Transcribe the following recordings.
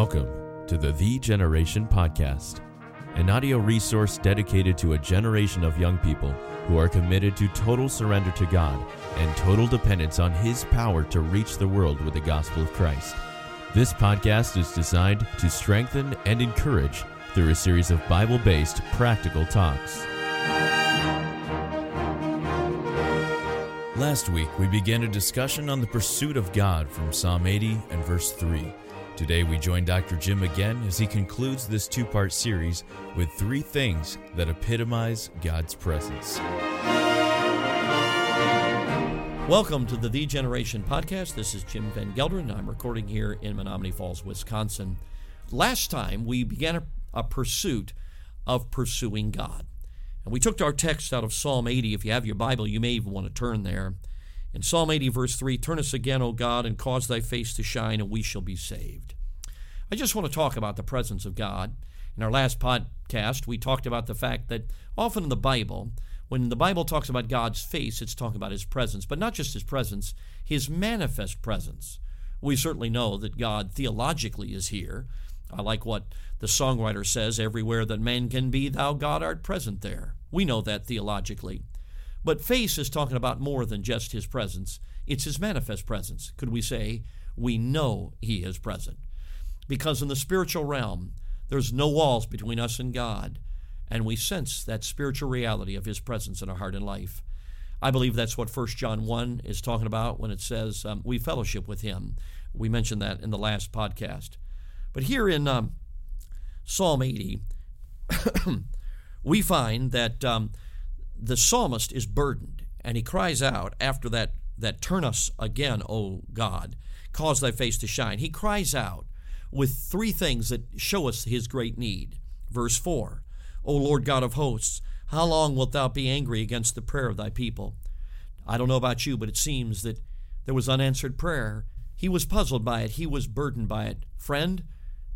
Welcome to the ThEE Generation Podcast, an audio resource dedicated to a generation of young people who are committed to total surrender to God and total dependence on His power to reach the world with the gospel of Christ. This podcast is designed to strengthen and encourage through a series of Bible based practical talks. Last week, we began a discussion on the pursuit of God from Psalm 80 and verse 3. Today, we join Dr. Jim again as he concludes this two part series with three things that epitomize God's presence. Welcome to the ThEE Generation Podcast. This is Jim Van Gelderen. I'm recording here in Menomonee Falls, Wisconsin. Last time, we began a, a pursuit of pursuing God. And we took our text out of Psalm 80. If you have your Bible, you may even want to turn there. In Psalm 80, verse 3, Turn us again, O God, and cause thy face to shine, and we shall be saved. I just want to talk about the presence of God. In our last podcast, we talked about the fact that often in the Bible, when the Bible talks about God's face, it's talking about his presence, but not just his presence, his manifest presence. We certainly know that God theologically is here. I like what the songwriter says everywhere that man can be, thou God art present there. We know that theologically. But face is talking about more than just his presence, it's his manifest presence. Could we say, we know he is present? Because in the spiritual realm, there's no walls between us and God, and we sense that spiritual reality of his presence in our heart and life. I believe that's what 1 John 1 is talking about when it says um, we fellowship with him. We mentioned that in the last podcast. But here in um, Psalm 80, we find that um, the psalmist is burdened, and he cries out after that, that turn us again, O God, cause thy face to shine. He cries out with three things that show us his great need. Verse 4 O Lord God of hosts, how long wilt thou be angry against the prayer of thy people? I don't know about you, but it seems that there was unanswered prayer. He was puzzled by it, he was burdened by it. Friend,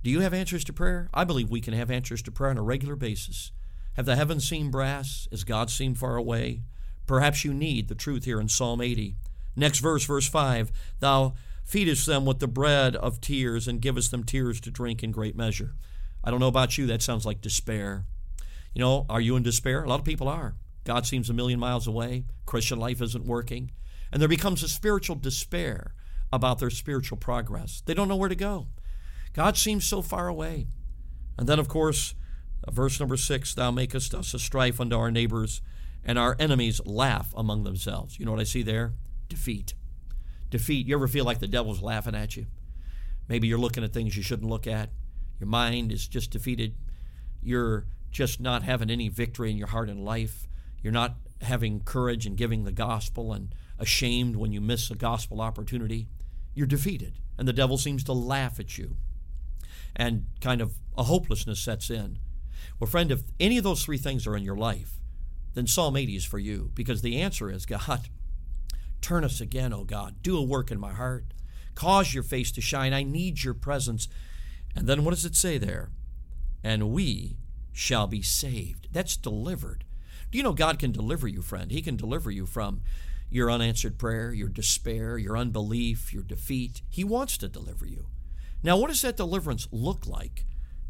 do you have answers to prayer? I believe we can have answers to prayer on a regular basis. Have the heavens seemed brass? Is God seem far away? Perhaps you need the truth here in Psalm 80. Next verse, verse 5 Thou feedest them with the bread of tears and givest them tears to drink in great measure. I don't know about you, that sounds like despair. You know, are you in despair? A lot of people are. God seems a million miles away. Christian life isn't working. And there becomes a spiritual despair about their spiritual progress. They don't know where to go. God seems so far away. And then, of course, Uh, verse number six Thou makest us a strife unto our neighbors, and our enemies laugh among themselves. You know what I see there? Defeat. Defeat. You ever feel like the devil's laughing at you? Maybe you're looking at things you shouldn't look at. Your mind is just defeated. You're just not having any victory in your heart and life. You're not having courage and giving the gospel and ashamed when you miss a gospel opportunity. You're defeated. And the devil seems to laugh at you. And kind of a hopelessness sets in. Well, friend, if any of those three things are in your life, then Psalm 80 is for you because the answer is God, turn us again, O God. Do a work in my heart. Cause your face to shine. I need your presence. And then what does it say there? And we shall be saved. That's delivered. Do you know God can deliver you, friend? He can deliver you from your unanswered prayer, your despair, your unbelief, your defeat. He wants to deliver you. Now, what does that deliverance look like?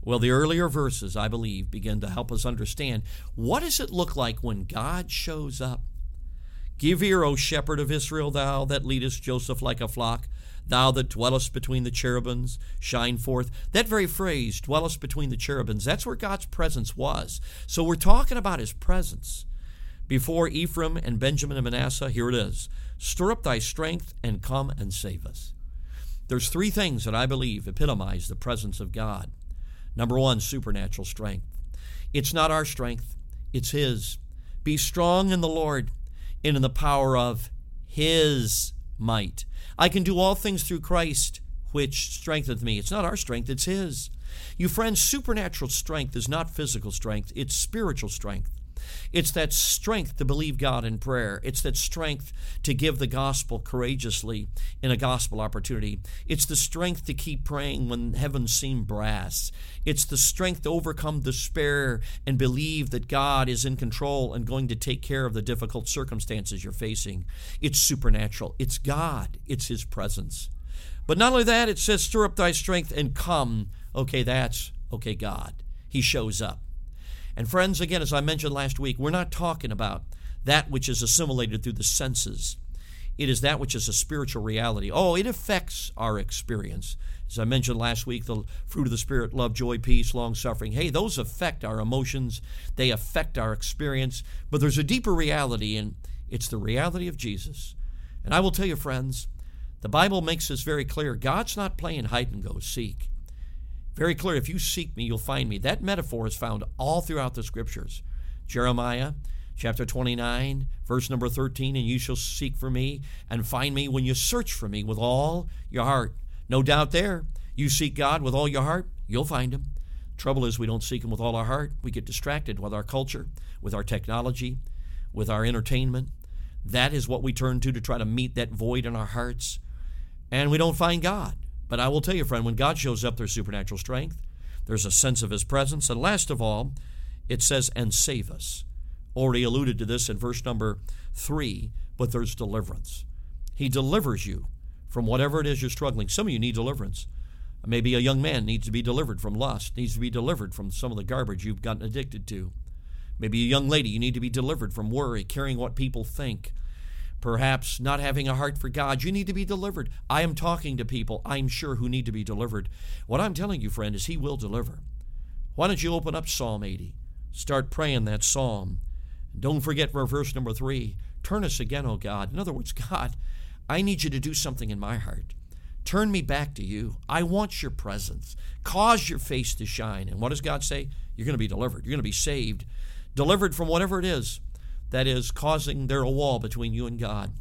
Well, the earlier verses, I believe, begin to help us understand what does it look like when God shows up? Give ear, O shepherd of Israel, thou that leadest Joseph like a flock, thou that dwellest between the cherubims, shine forth. That very phrase, dwellest between the cherubims, that's where God's presence was. So we're talking about his presence. Before Ephraim and Benjamin and Manasseh, here it is Stir up thy strength and come and save us. There's three things that I believe epitomize the presence of God. Number one, supernatural strength. It's not our strength, it's His. Be strong in the Lord and in the power of His might. I can do all things through Christ, which strengtheneth me. It's not our strength, it's His. You friends, supernatural strength is not physical strength, it's spiritual strength. It's that strength to believe God in prayer. It's that strength to give the gospel courageously in a gospel opportunity. It's the strength to keep praying when heavens seem brass. It's the strength to overcome despair and believe that God is in control and going to take care of the difficult circumstances you're facing. It's supernatural. It's God, it's His presence. But not only that, it says, Stir up thy strength and come okay, that's, okay, God. He shows up. And friends, again, as I mentioned last week, we're not talking about that which is assimilated through the senses. It is that which is a spiritual reality. Oh, it affects our experience. As I mentioned last week, the fruit of the Spirit love, joy, peace, long suffering. Hey, those affect our emotions, they affect our experience. But there's a deeper reality, and it's the reality of Jesus. And I will tell you, friends, the Bible makes this very clear. God's not playing hide and go seek. Very clear. If you seek me, you'll find me. That metaphor is found all throughout the scriptures. Jeremiah chapter 29, verse number 13, and you shall seek for me and find me when you search for me with all your heart. No doubt there. You seek God with all your heart, you'll find him. Trouble is, we don't seek him with all our heart. We get distracted with our culture, with our technology, with our entertainment. That is what we turn to to try to meet that void in our hearts. And we don't find God. But I will tell you, friend, when God shows up, there's supernatural strength, there's a sense of his presence. And last of all, it says, and save us. Already alluded to this in verse number three, but there's deliverance. He delivers you from whatever it is you're struggling. Some of you need deliverance. Maybe a young man needs to be delivered from lust, needs to be delivered from some of the garbage you've gotten addicted to. Maybe a young lady, you need to be delivered from worry, caring what people think. Perhaps not having a heart for God, you need to be delivered. I am talking to people, I'm sure, who need to be delivered. What I'm telling you, friend, is He will deliver. Why don't you open up Psalm 80? Start praying that psalm. Don't forget verse number three turn us again, O God. In other words, God, I need you to do something in my heart. Turn me back to you. I want your presence. Cause your face to shine. And what does God say? You're going to be delivered. You're going to be saved. Delivered from whatever it is that is causing there a wall between you and God.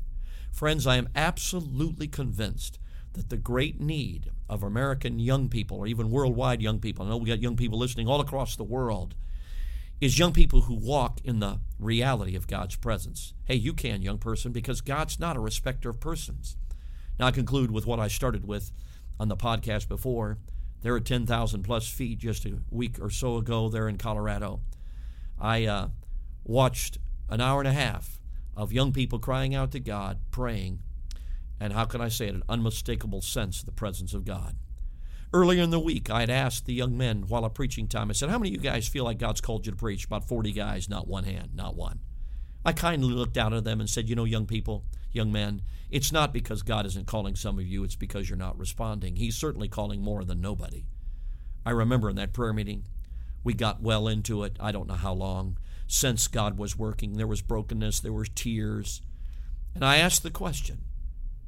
Friends, I am absolutely convinced that the great need of American young people, or even worldwide young people, I know we got young people listening all across the world, is young people who walk in the reality of God's presence. Hey, you can, young person, because God's not a respecter of persons. Now, I conclude with what I started with on the podcast before. There are 10,000 plus feet just a week or so ago there in Colorado. I uh, watched an hour and a half of young people crying out to God, praying, and how can I say it, an unmistakable sense of the presence of God. Earlier in the week, I had asked the young men while at preaching time, I said, How many of you guys feel like God's called you to preach? About 40 guys, not one hand, not one. I kindly looked down at them and said, You know, young people, young men, it's not because God isn't calling some of you, it's because you're not responding. He's certainly calling more than nobody. I remember in that prayer meeting, we got well into it. I don't know how long. Since God was working, there was brokenness, there were tears. And I asked the question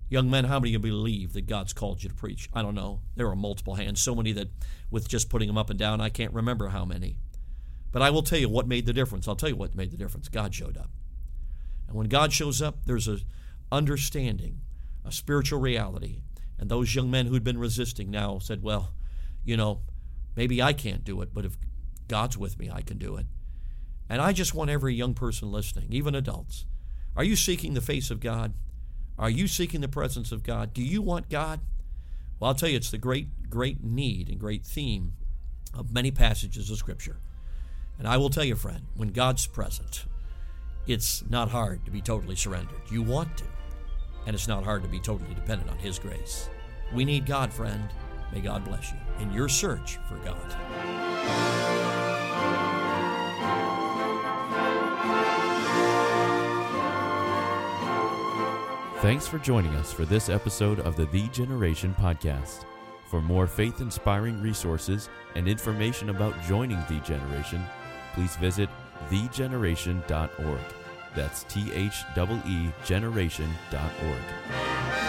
Young men, how many of you believe that God's called you to preach? I don't know. There are multiple hands, so many that with just putting them up and down, I can't remember how many. But I will tell you what made the difference. I'll tell you what made the difference. God showed up. And when God shows up, there's a understanding, a spiritual reality. And those young men who'd been resisting now said, Well, you know, maybe I can't do it, but if God's with me, I can do it. And I just want every young person listening, even adults, are you seeking the face of God? Are you seeking the presence of God? Do you want God? Well, I'll tell you, it's the great, great need and great theme of many passages of Scripture. And I will tell you, friend, when God's present, it's not hard to be totally surrendered. You want to, and it's not hard to be totally dependent on His grace. We need God, friend. May God bless you in your search for God. Thanks for joining us for this episode of the ThEE Generation Podcast. For more faith inspiring resources and information about joining The Generation, please visit theegeneration.org. That's T H E E generation.org.